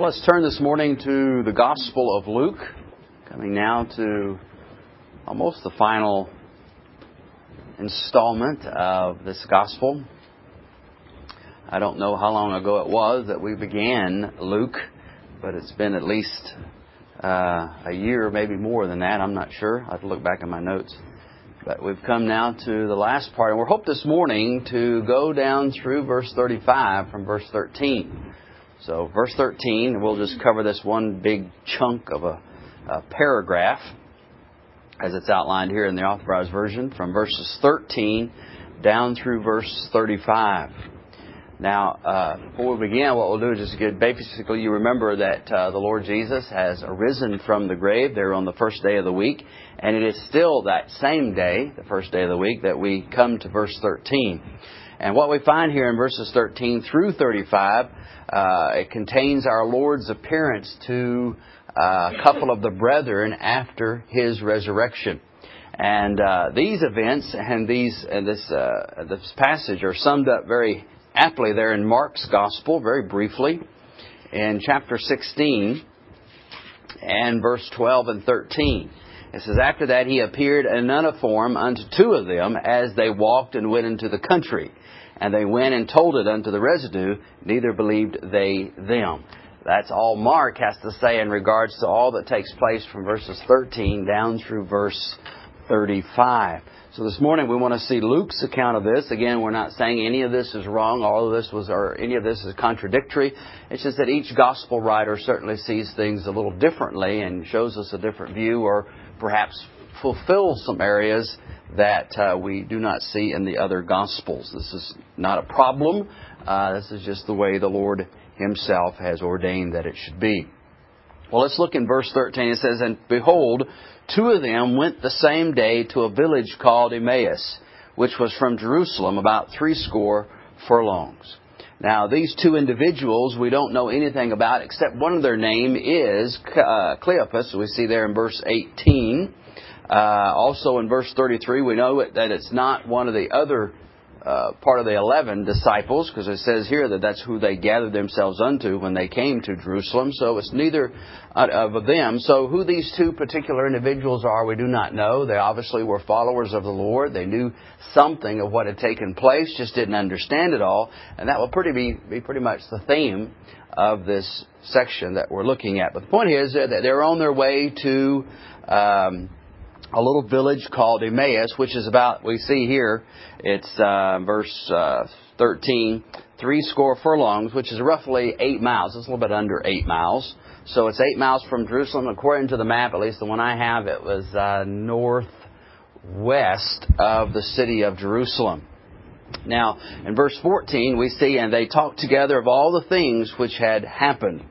Well, let's turn this morning to the Gospel of Luke, coming now to almost the final installment of this Gospel. I don't know how long ago it was that we began Luke, but it's been at least uh, a year, maybe more than that. I'm not sure. I have to look back in my notes. But we've come now to the last part, and we're hope this morning to go down through verse 35 from verse 13. So, verse 13, we'll just cover this one big chunk of a, a paragraph as it's outlined here in the Authorized Version from verses 13 down through verse 35. Now, uh, before we begin, what we'll do is just get basically you remember that uh, the Lord Jesus has arisen from the grave there on the first day of the week, and it is still that same day, the first day of the week, that we come to verse 13. And what we find here in verses 13 through 35, uh, it contains our Lord's appearance to uh, a couple of the brethren after his resurrection. And uh, these events and these and this uh, this passage are summed up very aptly there in Mark's Gospel, very briefly, in chapter 16 and verse 12 and 13. It says, After that he appeared in another form unto two of them as they walked and went into the country. And they went and told it unto the residue, neither believed they them. That's all Mark has to say in regards to all that takes place from verses 13 down through verse 35. So this morning we want to see Luke's account of this. Again, we're not saying any of this is wrong, all of this was, or any of this is contradictory. It's just that each gospel writer certainly sees things a little differently and shows us a different view, or perhaps fulfills some areas that uh, we do not see in the other gospels. This is not a problem. Uh, this is just the way the Lord Himself has ordained that it should be. Well, let's look in verse 13. It says, And behold, two of them went the same day to a village called Emmaus, which was from Jerusalem about threescore furlongs. Now, these two individuals we don't know anything about except one of their name is uh, Cleopas. We see there in verse 18. Uh, also in verse 33, we know that it's not one of the other uh, part of the 11 disciples, because it says here that that's who they gathered themselves unto when they came to Jerusalem. So it's neither of them. So who these two particular individuals are, we do not know. They obviously were followers of the Lord. They knew something of what had taken place, just didn't understand it all. And that will pretty be, be pretty much the theme of this section that we're looking at. But the point is that they're on their way to um, a little village called Emmaus, which is about, we see here, it's uh, verse uh, 13, three score furlongs, which is roughly eight miles. It's a little bit under eight miles. So it's eight miles from Jerusalem. According to the map, at least the one I have, it was uh, northwest of the city of Jerusalem. Now, in verse 14, we see, and they talked together of all the things which had happened.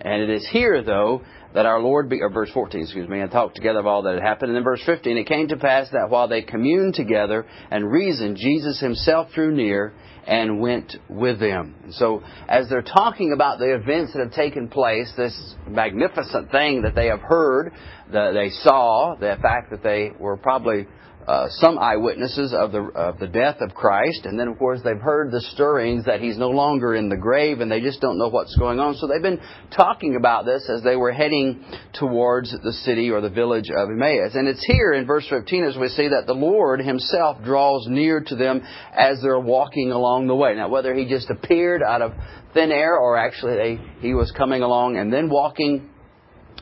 And it is here, though, that our Lord, be, or verse 14, excuse me, and talked together of all that had happened. And then verse 15, it came to pass that while they communed together and reasoned, Jesus himself drew near and went with them. And so, as they're talking about the events that have taken place, this magnificent thing that they have heard, that they saw, the fact that they were probably uh, some eyewitnesses of the of the death of Christ, and then of course they've heard the stirrings that he's no longer in the grave, and they just don't know what's going on. So they've been talking about this as they were heading towards the city or the village of Emmaus. And it's here in verse 15 as we see that the Lord Himself draws near to them as they're walking along the way. Now, whether He just appeared out of thin air or actually they, He was coming along and then walking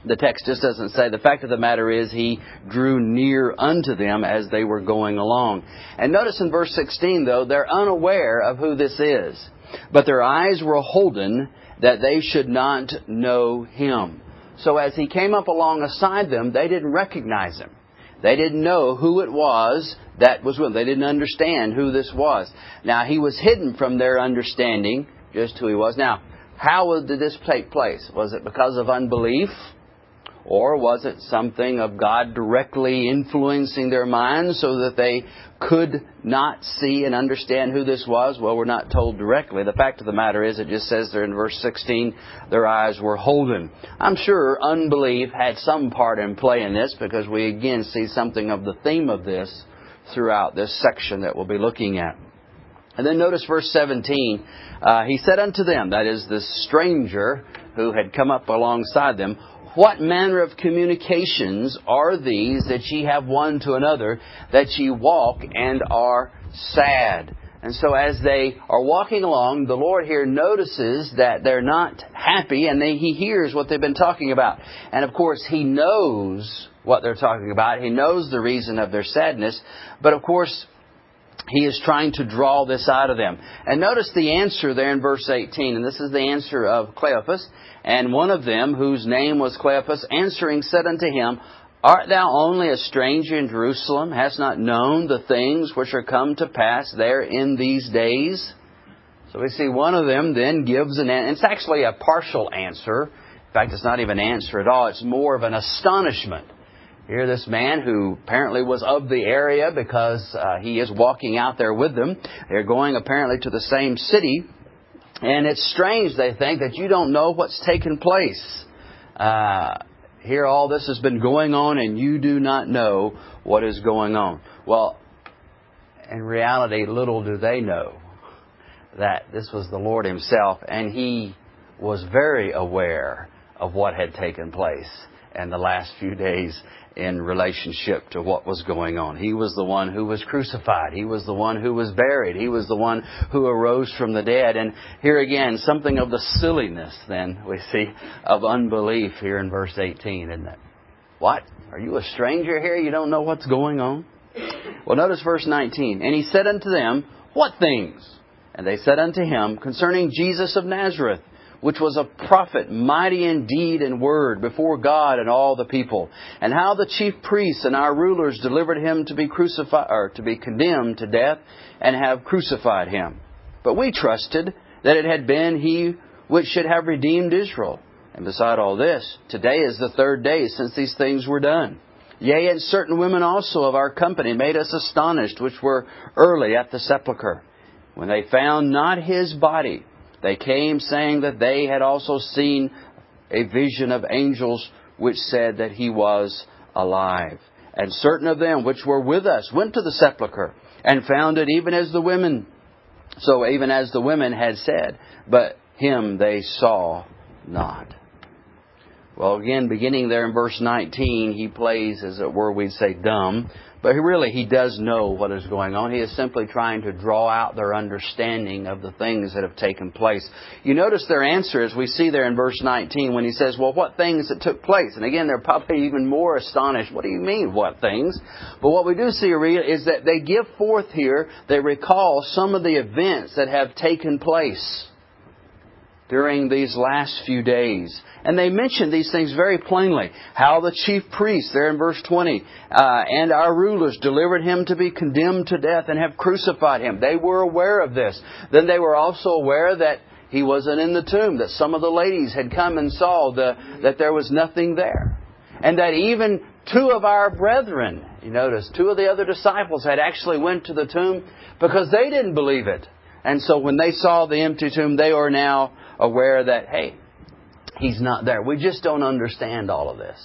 the text just doesn't say. The fact of the matter is, he drew near unto them as they were going along. And notice in verse 16, though, they're unaware of who this is. But their eyes were holden that they should not know him. So as he came up along alongside them, they didn't recognize him. They didn't know who it was that was with them. They didn't understand who this was. Now, he was hidden from their understanding, just who he was. Now, how did this take place? Was it because of unbelief? Or was it something of God directly influencing their minds so that they could not see and understand who this was? Well, we're not told directly. The fact of the matter is, it just says there in verse 16, their eyes were holden. I'm sure unbelief had some part in play in this because we again see something of the theme of this throughout this section that we'll be looking at. And then notice verse 17. Uh, he said unto them, that is, the stranger who had come up alongside them, What manner of communications are these that ye have one to another, that ye walk and are sad? And so as they are walking along, the Lord here notices that they're not happy and they, He hears what they've been talking about. And of course, He knows what they're talking about. He knows the reason of their sadness. But of course, He is trying to draw this out of them. And notice the answer there in verse 18. And this is the answer of Cleopas. And one of them, whose name was Cleopas, answering said unto him, Art thou only a stranger in Jerusalem, hast not known the things which are come to pass there in these days? So we see one of them then gives an answer. It's actually a partial answer. In fact, it's not even an answer at all. It's more of an astonishment. Here, this man who apparently was of the area because uh, he is walking out there with them. They're going apparently to the same city. And it's strange, they think, that you don't know what's taken place. Uh, here all this has been going on and you do not know what is going on. Well, in reality, little do they know that this was the Lord Himself and He was very aware of what had taken place in the last few days in relationship to what was going on. He was the one who was crucified. He was the one who was buried. He was the one who arose from the dead. And here again, something of the silliness then we see of unbelief here in verse 18, isn't it? What? Are you a stranger here? You don't know what's going on? Well, notice verse 19. And he said unto them, What things? And they said unto him, Concerning Jesus of Nazareth which was a prophet, mighty in deed and word before God and all the people, and how the chief priests and our rulers delivered him to be crucified or to be condemned to death and have crucified him. But we trusted that it had been he which should have redeemed Israel. And beside all this, today is the third day since these things were done. Yea, and certain women also of our company made us astonished, which were early at the sepulchre. When they found not his body, they came saying that they had also seen a vision of angels which said that he was alive. And certain of them which were with us went to the sepulchre and found it even as the women, so even as the women had said, but him they saw not. Well, again, beginning there in verse 19, he plays, as it were, we'd say dumb, but really, he does know what is going on. He is simply trying to draw out their understanding of the things that have taken place. You notice their answer as we see there in verse 19 when he says, Well, what things that took place? And again, they're probably even more astonished. What do you mean, what things? But what we do see is that they give forth here, they recall some of the events that have taken place during these last few days. And they mention these things very plainly. How the chief priests, there in verse 20, uh, and our rulers delivered him to be condemned to death and have crucified him. They were aware of this. Then they were also aware that he wasn't in the tomb, that some of the ladies had come and saw the, that there was nothing there. And that even two of our brethren, you notice, two of the other disciples had actually went to the tomb because they didn't believe it. And so when they saw the empty tomb, they are now aware that, hey, he's not there. We just don't understand all of this.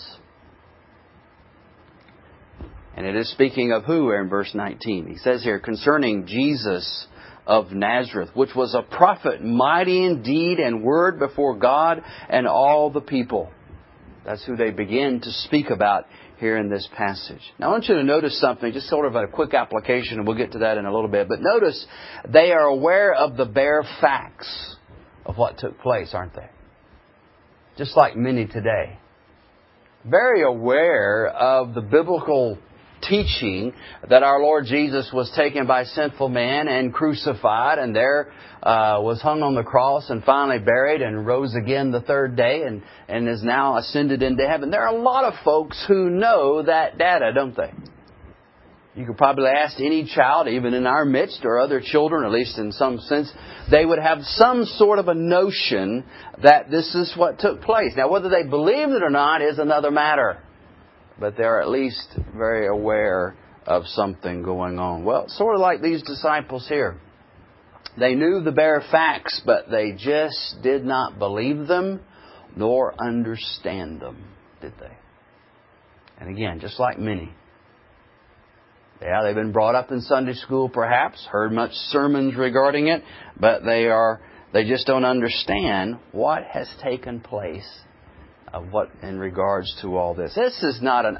And it is speaking of who in verse 19. He says here, concerning Jesus of Nazareth, which was a prophet, mighty in deed and word before God and all the people. That's who they begin to speak about here in this passage. Now I want you to notice something, just sort of a quick application, and we'll get to that in a little bit. But notice they are aware of the bare facts of what took place, aren't they? Just like many today. Very aware of the biblical teaching that our Lord Jesus was taken by sinful men and crucified and there uh, was hung on the cross and finally buried and rose again the third day and, and is now ascended into heaven. There are a lot of folks who know that data, don't they? You could probably ask any child, even in our midst, or other children, at least in some sense, they would have some sort of a notion that this is what took place. Now, whether they believe it or not is another matter. But they're at least very aware of something going on. Well, sort of like these disciples here. They knew the bare facts, but they just did not believe them nor understand them, did they? And again, just like many, yeah, they've been brought up in Sunday school perhaps, heard much sermons regarding it, but they are They just don't understand what has taken place of what in regards to all this. This is not an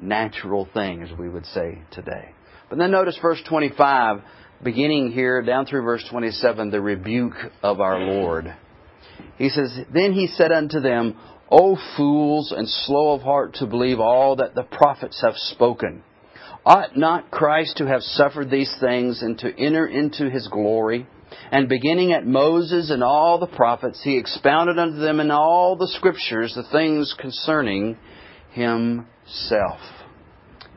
unnatural thing, as we would say today. But then notice verse 25, beginning here down through verse 27, the rebuke of our Lord. He says, Then he said unto them, O fools and slow of heart to believe all that the prophets have spoken. Ought not Christ to have suffered these things and to enter into his glory? And beginning at Moses and all the prophets, he expounded unto them in all the scriptures the things concerning himself.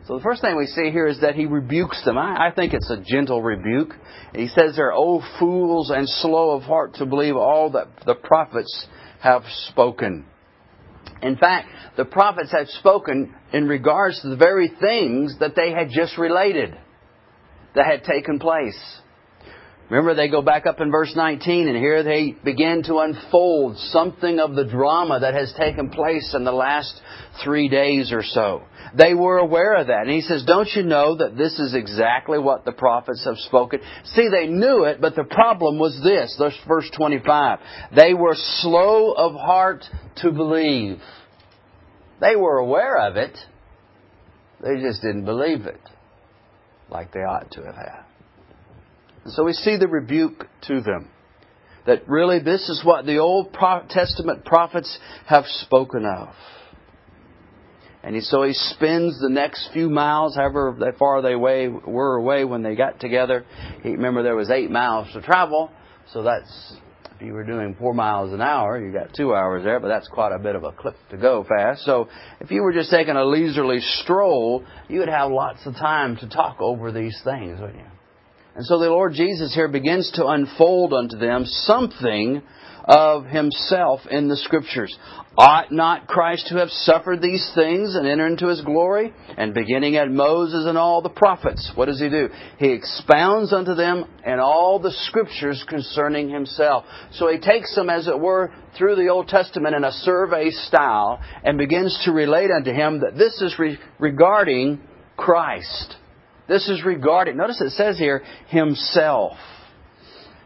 So the first thing we see here is that he rebukes them. I, think it's a gentle rebuke. He says they're, O fools and slow of heart to believe all that the prophets have spoken. In fact, the prophets had spoken in regards to the very things that they had just related that had taken place. Remember, they go back up in verse 19, and here they begin to unfold something of the drama that has taken place in the last three days or so. They were aware of that. And he says, Don't you know that this is exactly what the prophets have spoken? See, they knew it, but the problem was this. Verse 25. They were slow of heart to believe. They were aware of it, they just didn't believe it like they ought to have had. And so we see the rebuke to them. That really this is what the Old Testament prophets have spoken of. And so he spends the next few miles, however far they were away when they got together. He, remember, there was eight miles to travel, so that's if you were doing four miles an hour, you got two hours there, but that's quite a bit of a clip to go fast. So if you were just taking a leisurely stroll, you would have lots of time to talk over these things, wouldn't you? And so the Lord Jesus here begins to unfold unto them something of himself in the scriptures. Ought not Christ to have suffered these things and enter into his glory? And beginning at Moses and all the prophets, what does he do? He expounds unto them in all the scriptures concerning himself. So he takes them, as it were, through the Old Testament in a survey style and begins to relate unto him that this is re- regarding Christ. This is regarding, notice it says here, himself.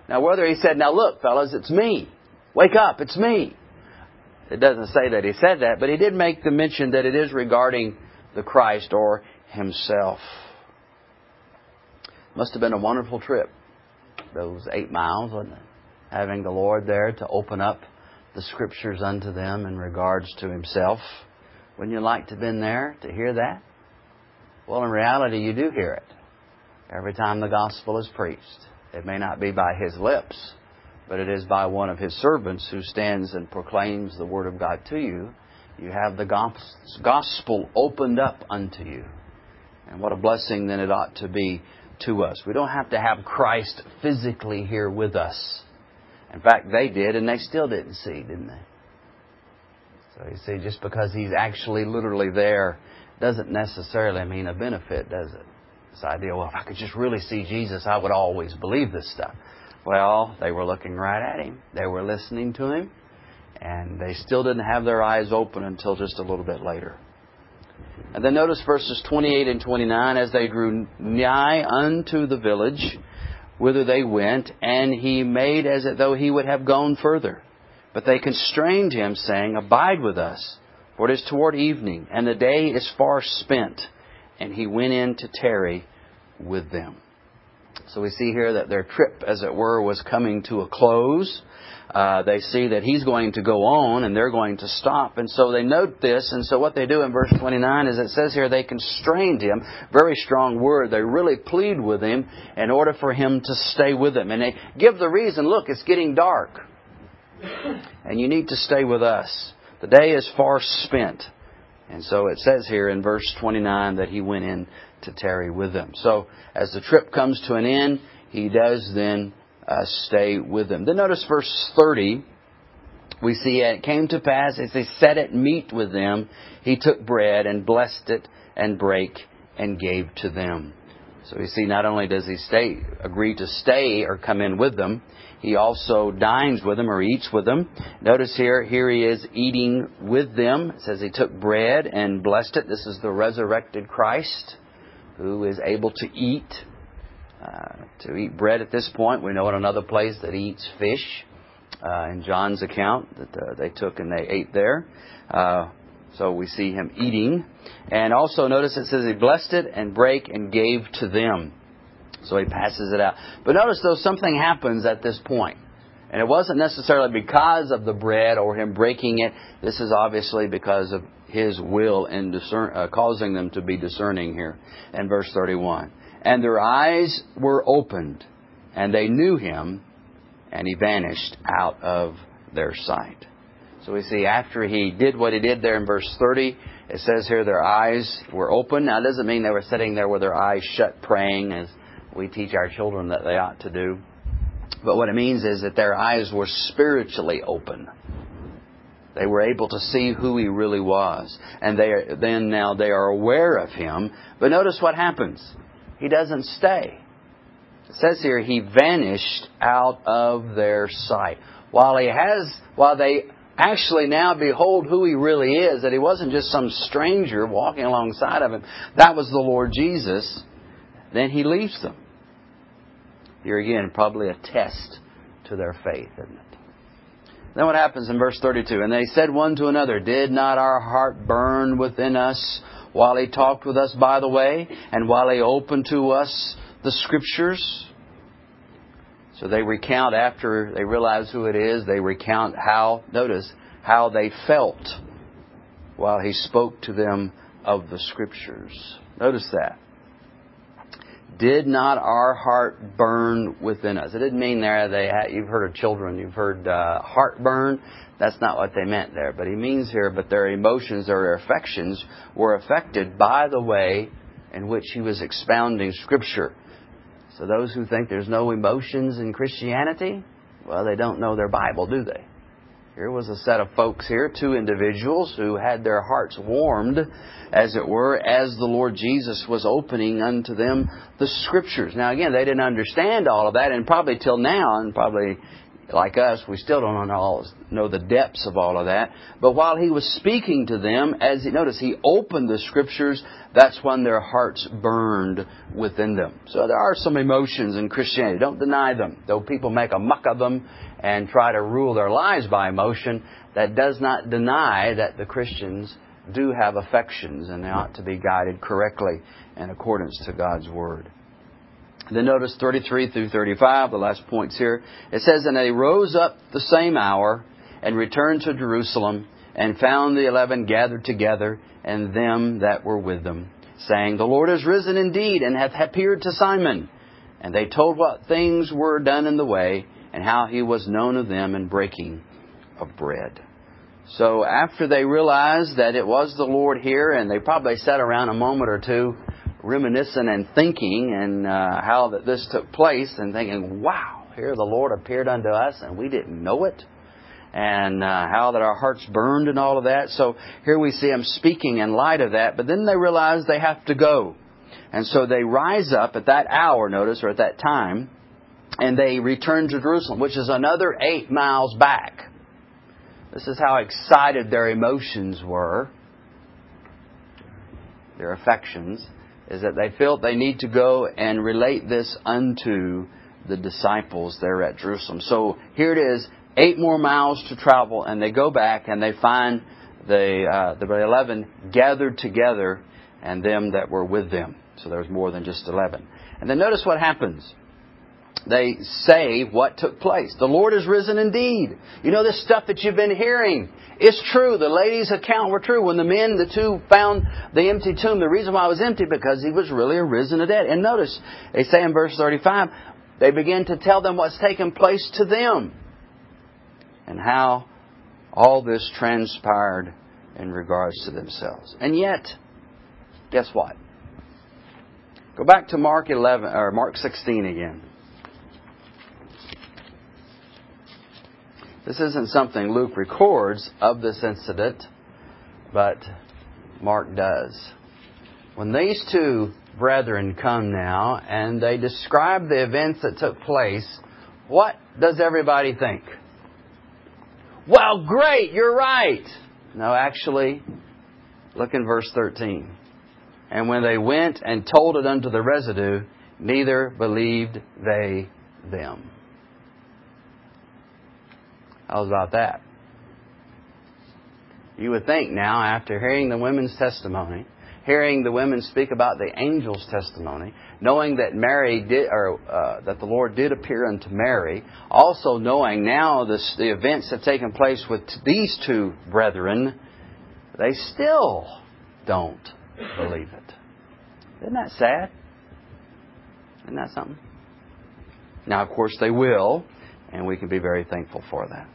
Now, whether he said, now look, fellas, it's me. Wake up, it's me. It doesn't say that he said that, but he did make the mention that it is regarding the Christ or himself. Must have been a wonderful trip, those eight miles, wasn't it? Having the Lord there to open up the scriptures unto them in regards to himself. Wouldn't you like to have been there to hear that? Well, in reality, you do hear it every time the gospel is preached. It may not be by his lips, but it is by one of his servants who stands and proclaims the word of God to you. You have the gospel opened up unto you. And what a blessing then it ought to be to us. We don't have to have Christ physically here with us. In fact, they did, and they still didn't see, didn't they? So you see, just because he's actually literally there doesn't necessarily mean a benefit, does it? This idea, well, if I could just really see Jesus, I would always believe this stuff. Well, they were looking right at him. They were listening to him. And they still didn't have their eyes open until just a little bit later. And then notice verses 28 and 29 as they drew nigh unto the village whither they went, and he made as though he would have gone further. But they constrained him, saying, Abide with us, for it is toward evening, and the day is far spent. And he went in to tarry with them. So we see here that their trip, as it were, was coming to a close. Uh, they see that he's going to go on and they're going to stop. And so they note this. And so what they do in verse 29 is it says here they constrained him. Very strong word. They really plead with him in order for him to stay with them. And they give the reason, look, it's getting dark. And you need to stay with us. The day is far spent. And so it says here in verse 29 that he went in to tarry with them. So as the trip comes to an end, he does then uh, stay with them. Then notice verse 30. We see it came to pass as they sat at meat with them, he took bread and blessed it and brake and gave to them. So you see, not only does he stay, agree to stay or come in with them, he also dines with them or eats with them. Notice here, here he is eating with them. It says he took bread and blessed it. This is the resurrected Christ who is able to eat uh, to eat bread at this point. We know in another place that he eats fish. Uh, in John's account that uh, they took and they ate there. So we see him eating. And also notice it says he blessed it and brake and gave to them. So he passes it out. But notice though something happens at this point. And it wasn't necessarily because of the bread or him breaking it. This is obviously because of his will in discern, uh, causing them to be discerning here in verse 31. And their eyes were opened, and they knew him, and he vanished out of their sight. So we see after he did what he did there in verse 30, it says here their eyes were open. Now, it doesn't mean they were sitting there with their eyes shut praying, as we teach our children that they ought to do. But what it means is that their eyes were spiritually open. They were able to see who he really was. And they are, then now they are aware of him. But notice what happens. He doesn't stay. It says here, he vanished out of their sight. While he has, while they actually now behold who he really is, that he wasn't just some stranger walking alongside of him, that was the Lord Jesus, then he leaves them. Here again, probably a test to their faith, isn't it? Then what happens in verse 32? And they said one to another, Did not our heart burn within us while he talked with us by the way, and while he opened to us the Scriptures? So they recount after they realize who it is, they recount how, notice, how they felt while he spoke to them of the Scriptures. Notice that. Did not our heart burn within us? It didn't mean there they had, you've heard of children, you've heard uh, heartburn. That's not what they meant there. But he means here, but their emotions or their affections were affected by the way in which he was expounding Scripture. So those who think there's no emotions in Christianity, well, they don't know their Bible, do they? Here was a set of folks here, two individuals who had their hearts warmed, as it were, as the Lord Jesus was opening unto them the Scriptures. Now, again, they didn't understand all of that, and probably till now, and probably like us, we still don't know, know the depths of all of that. But while he was speaking to them, as he, notice, he opened the scriptures, that's when their hearts burned within them. So there are some emotions in Christianity. Don't deny them. Though people make a muck of them and try to rule their lives by emotion, that does not deny that the Christians do have affections and they ought to be guided correctly in accordance to God's Word. Then notice 33 through 35, the last points here. It says, And they rose up the same hour and returned to Jerusalem and found the eleven gathered together and them that were with them, saying, The Lord is risen indeed and hath appeared to Simon. And they told what things were done in the way and how he was known of them in breaking of bread. So after they realized that it was the Lord here, and they probably sat around a moment or two reminiscing and thinking and uh, how that this took place and thinking, wow, here the Lord appeared unto us and we didn't know it. And uh, how that our hearts burned and all of that. So here we see him speaking in light of that. But then they realize they have to go. And so they rise up at that hour, notice, or at that time, and they return to Jerusalem, which is another eight miles back. This is how excited their emotions were, their affections is that they felt they need to go and relate this unto the disciples there at Jerusalem. So here it is, eight more miles to travel, and they go back and they find the uh, the eleven gathered together, and them that were with them. So there's more than just eleven. And then notice what happens they say what took place. The Lord is risen indeed. You know this stuff that you've been hearing. It's true. The ladies' account were true. When the men, the two, found the empty tomb, the reason why it was empty because he was really arisen to dead. And notice, they say in verse 35, they begin to tell them what's taken place to them and how all this transpired in regards to themselves. And yet, guess what? Go back to Mark 11 or Mark 16 again. This isn't something Luke records of this incident, but Mark does. When these two brethren come now and they describe the events that took place, what does everybody think? Well, great, you're right. No, actually, look in verse 13. And when they went and told it unto the residue, neither believed they them. How's about that? You would think now, after hearing the women's testimony, hearing the women speak about the angel's testimony, knowing that Mary did, or uh, that the Lord did appear unto Mary, also knowing now this, the events that have taken place with these two brethren, they still don't believe it. Isn't that sad? Isn't that something? Now, of course, they will, and we can be very thankful for that.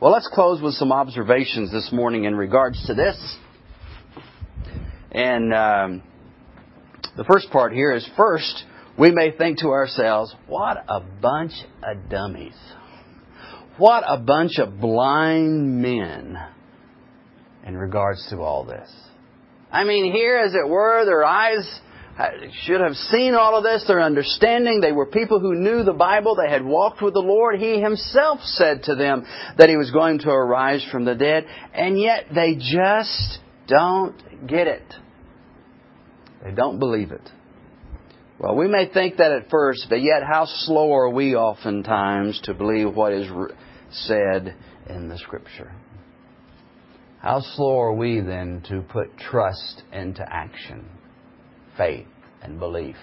Well, let's close with some observations this morning in regards to this. And um, the first part here is first, we may think to ourselves, what a bunch of dummies. What a bunch of blind men in regards to all this. I mean, here, as it were, their eyes should have seen all of this, their understanding. They were people who knew the Bible. They had walked with the Lord. He himself said to them that he was going to arise from the dead, and yet they just don't get it. They don't believe it. Well, we may think that at first, but yet how slow are we oftentimes to believe what is said in the Scripture? How slow are we then to put trust into action, faith, and belief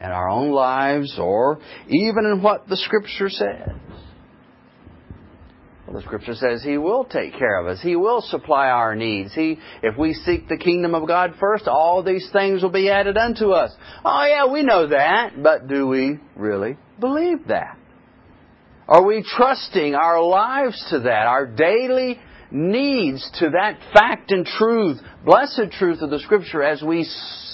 in our own lives or even in what the Scripture says? Well, the Scripture says He will take care of us. He will supply our needs. He, if we seek the kingdom of God first, all these things will be added unto us. Oh yeah, we know that, but do we really believe that? Are we trusting our lives to that, our daily needs to that fact and truth, blessed truth of the Scripture as we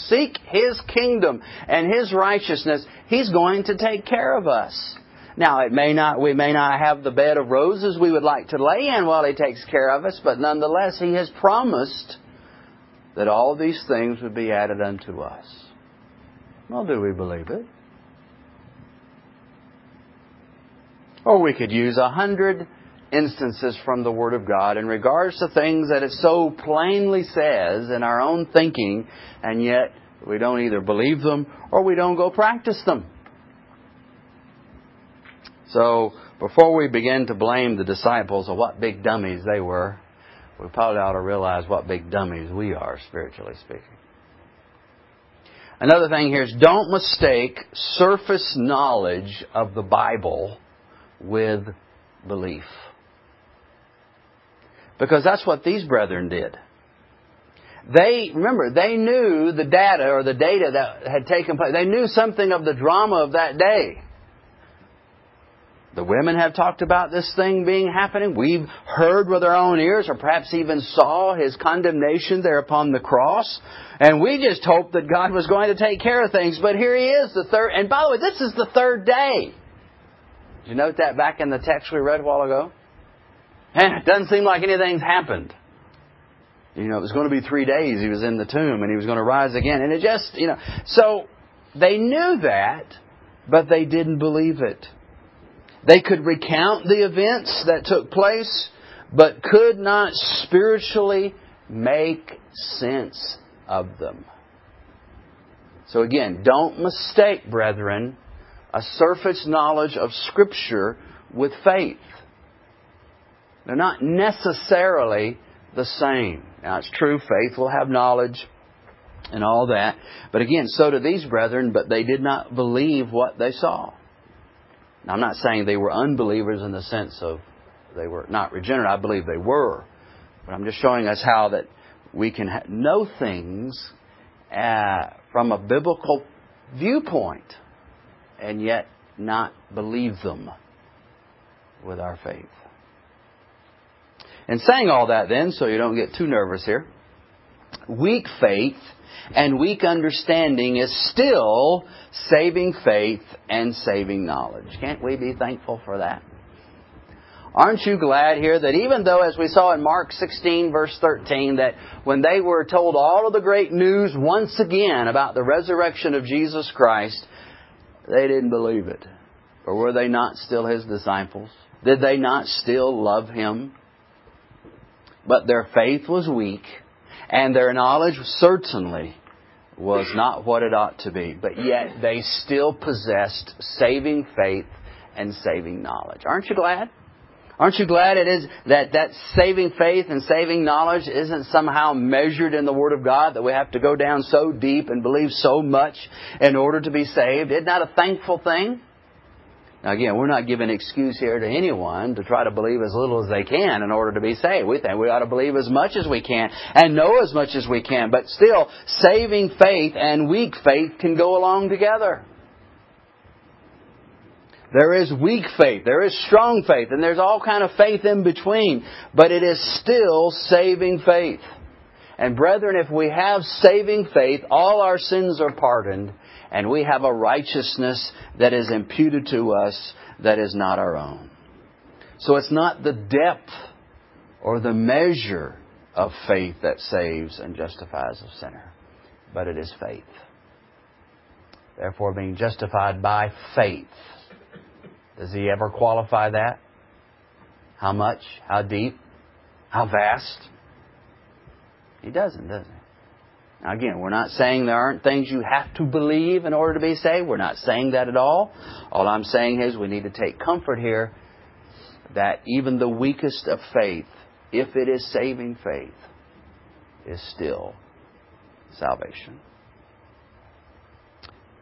seek His kingdom and His righteousness, He's going to take care of us. Now, it may not, we may not have the bed of roses we would like to lay in while He takes care of us, but nonetheless, He has promised that all these things would be added unto us. Well, do we believe it? Or we could use a hundred instances from the Word of God in regards to things that it so plainly says in our own thinking, and yet we don't either believe them or we don't go practice them. So, before we begin to blame the disciples of what big dummies they were, we probably ought to realize what big dummies we are, spiritually speaking. Another thing here is don't mistake surface knowledge of the Bible with belief. Because that's what these brethren did. They, remember, they knew the data or the data that had taken place. They knew something of the drama of that day. The women have talked about this thing being happening. We've heard with our own ears, or perhaps even saw his condemnation there upon the cross. And we just hoped that God was going to take care of things. But here he is, the third. And by the way, this is the third day. Did you note that back in the text we read a while ago? And it doesn't seem like anything's happened. You know, it was going to be three days he was in the tomb and he was going to rise again. And it just, you know, so they knew that, but they didn't believe it. They could recount the events that took place, but could not spiritually make sense of them. So again, don't mistake, brethren, a surface knowledge of Scripture with faith. They're not necessarily the same. Now, it's true, faith will have knowledge and all that. But again, so do these brethren, but they did not believe what they saw. Now, I'm not saying they were unbelievers in the sense of they were not regenerate. I believe they were. But I'm just showing us how that we can know things uh, from a biblical viewpoint and yet not believe them with our faith. And saying all that then, so you don't get too nervous here, weak faith and weak understanding is still saving faith and saving knowledge. Can't we be thankful for that? Aren't you glad here that even though, as we saw in Mark 16, verse 13, that when they were told all of the great news once again about the resurrection of Jesus Christ, they didn't believe it? Or were they not still His disciples? Did they not still love Him? But their faith was weak, and their knowledge certainly was not what it ought to be, but yet they still possessed saving faith and saving knowledge. Aren't you glad? Aren't you glad it is that that saving faith and saving knowledge isn't somehow measured in the Word of God that we have to go down so deep and believe so much in order to be saved? Isn't that a thankful thing? Again, we're not giving excuse here to anyone to try to believe as little as they can in order to be saved. We think we ought to believe as much as we can and know as much as we can. But still, saving faith and weak faith can go along together. There is weak faith, there is strong faith, and there's all kind of faith in between, but it is still saving faith. And brethren, if we have saving faith, all our sins are pardoned, and we have a righteousness that is imputed to us that is not our own. So it's not the depth or the measure of faith that saves and justifies a sinner, but it is faith. Therefore, being justified by faith does he ever qualify that? How much? How deep? How vast? He doesn't, does he? Now again, we're not saying there aren't things you have to believe in order to be saved. We're not saying that at all. All I'm saying is we need to take comfort here that even the weakest of faith, if it is saving faith, is still salvation.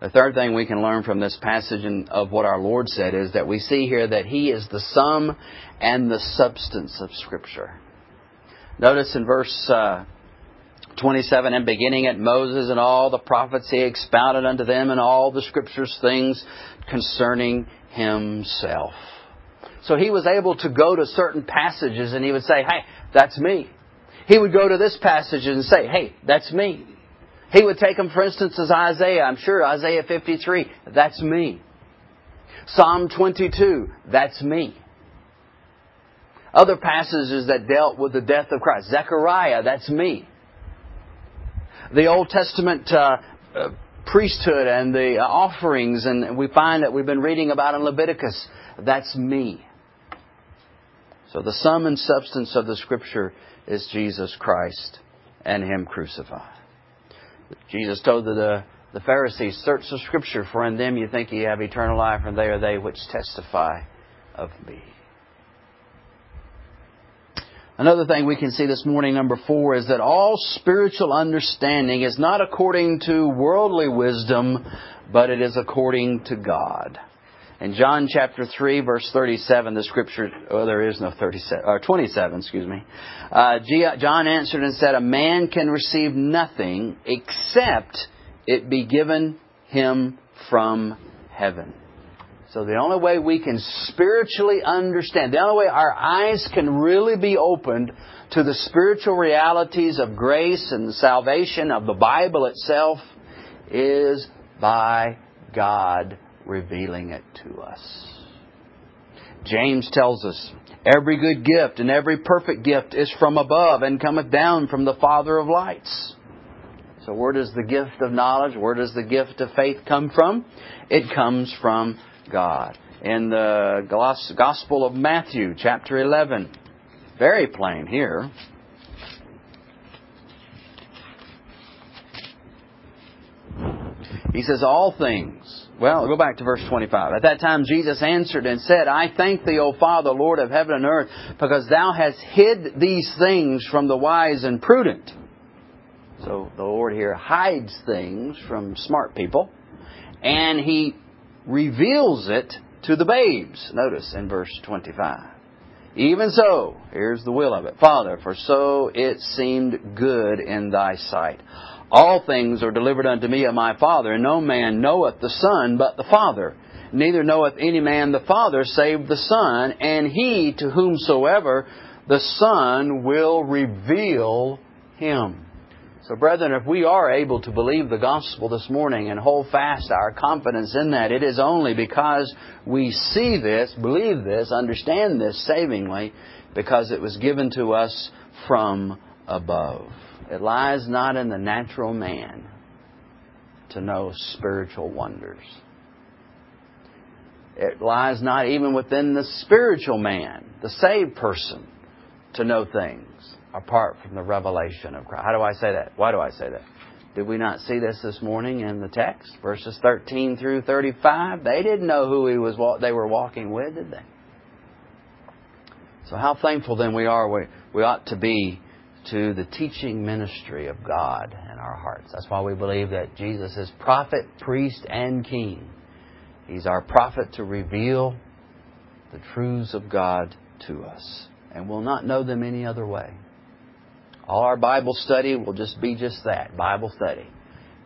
The third thing we can learn from this passage of what our Lord said is that we see here that He is the sum and the substance of Scripture. Notice in verse uh, 27, and beginning at Moses and all the prophets, He expounded unto them in all the Scriptures things concerning Himself. So He was able to go to certain passages and He would say, hey, that's me. He would go to this passage and say, hey, that's me. He would take them, for instance, as Isaiah. I'm sure Isaiah 53. That's me. Psalm 22. That's me. Other passages that dealt with the death of Christ. Zechariah. That's me. The Old Testament uh, uh, priesthood and the uh, offerings, and we find that we've been reading about in Leviticus. That's me. So the sum and substance of the Scripture is Jesus Christ and Him crucified. Jesus told the, the Pharisees, Search the Scripture, for in them you think you have eternal life, and they are they which testify of me. Another thing we can see this morning, number four, is that all spiritual understanding is not according to worldly wisdom, but it is according to God. In John chapter 3, verse 37, the scripture, oh, there is no 37, or 27, excuse me. Uh, John answered and said, A man can receive nothing except it be given him from heaven. So the only way we can spiritually understand, the only way our eyes can really be opened to the spiritual realities of grace and salvation of the Bible itself is by God revealing it to us. James tells us, Every good gift and every perfect gift is from above and cometh down from the Father of lights. So where does the gift of knowledge, where does the gift of faith come from? It comes from God. In the Gospel of Matthew, chapter 11, very plain here. He says, All things well, go back to verse 25. At that time Jesus answered and said, I thank thee, O Father, Lord of heaven and earth, because thou hast hid these things from the wise and prudent. So the Lord here hides things from smart people, and he reveals it to the babes. Notice in verse 25. Even so, here's the will of it. Father, for so it seemed good in thy sight. All things are delivered unto me of my Father, and no man knoweth the Son but the Father. Neither knoweth any man the Father save the Son, and he to whomsoever the Son will reveal him. So, brethren, if we are able to believe the gospel this morning and hold fast our confidence in that, it is only because we see this, believe this, understand this savingly, because it was given to us from above. It lies not in the natural man to know spiritual wonders. It lies not even within the spiritual man, the saved person, to know things apart from the revelation of Christ. How do I say that? Why do I say that? Did we not see this this morning in the text? Verses 13 through 35. They didn't know who he was, they were walking with, did they? So how thankful then we are, we, we ought to be to the teaching ministry of God in our hearts. That's why we believe that Jesus is prophet, priest, and king. He's our prophet to reveal the truths of God to us. And we'll not know them any other way. All our Bible study will just be just that Bible study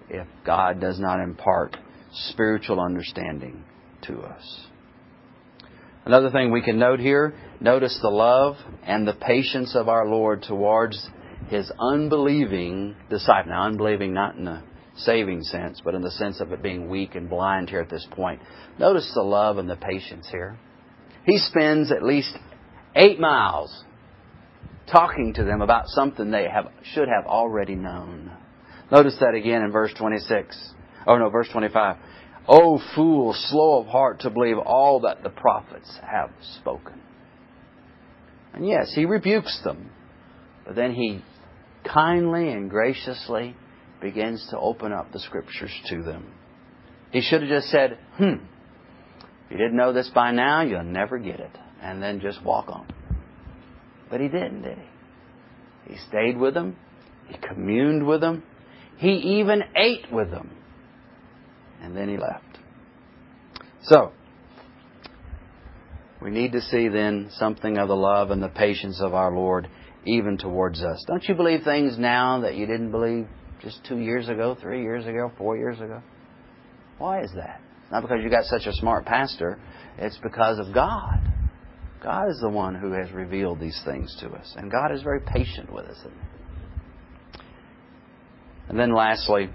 if God does not impart spiritual understanding to us. Another thing we can note here notice the love and the patience of our Lord towards his unbelieving disciple. Now, unbelieving not in a saving sense, but in the sense of it being weak and blind here at this point. Notice the love and the patience here. He spends at least eight miles talking to them about something they have, should have already known. Notice that again in verse 26. Oh no, verse 25. O fool, slow of heart to believe all that the prophets have spoken. And yes, he rebukes them, but then he kindly and graciously begins to open up the scriptures to them. He should have just said, hmm, if you didn't know this by now, you'll never get it. And then just walk on. But he didn't, did he? He stayed with them. He communed with them. He even ate with them. And then he left. So, we need to see then something of the love and the patience of our Lord even towards us. Don't you believe things now that you didn't believe just two years ago, three years ago, four years ago? Why is that? It's Not because you got such a smart pastor. It's because of God. God is the one who has revealed these things to us. And God is very patient with us. And then lastly,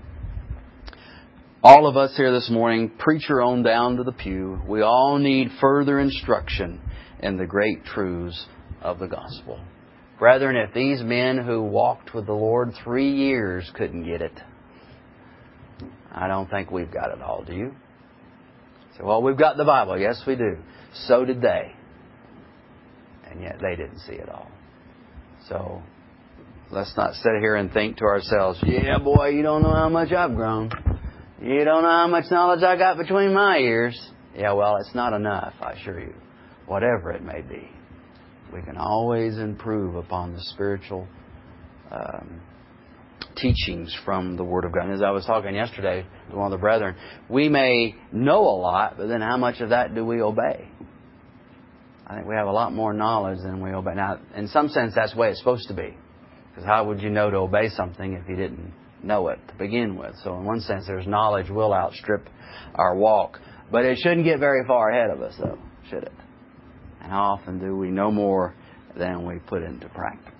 all of us here this morning, preacher on down to the pew, we all need further instruction in the great truths of the gospel. Brethren, if these men who walked with the Lord three years couldn't get it, I don't think we've got it all, do you? So, well, we've got the Bible. Yes, we do. So did they and yet they didn't see it all. So let's not sit here and think to ourselves, yeah, boy, you don't know how much I've grown. You don't know how much knowledge I got between my ears. Yeah, well, it's not enough, I assure you. Whatever it may be, we can always improve upon the spiritual um, teachings from the Word of God. And as I was talking yesterday to one of the brethren, we may know a lot, but then how much of that do we obey? I think we have a lot more knowledge than we obey. Now, in some sense, that's the way it's supposed to be. Because how would you know to obey something if you didn't know it to begin with? So, in one sense, there's knowledge will outstrip our walk. But it shouldn't get very far ahead of us, though, should it? And how often do we know more than we put into practice?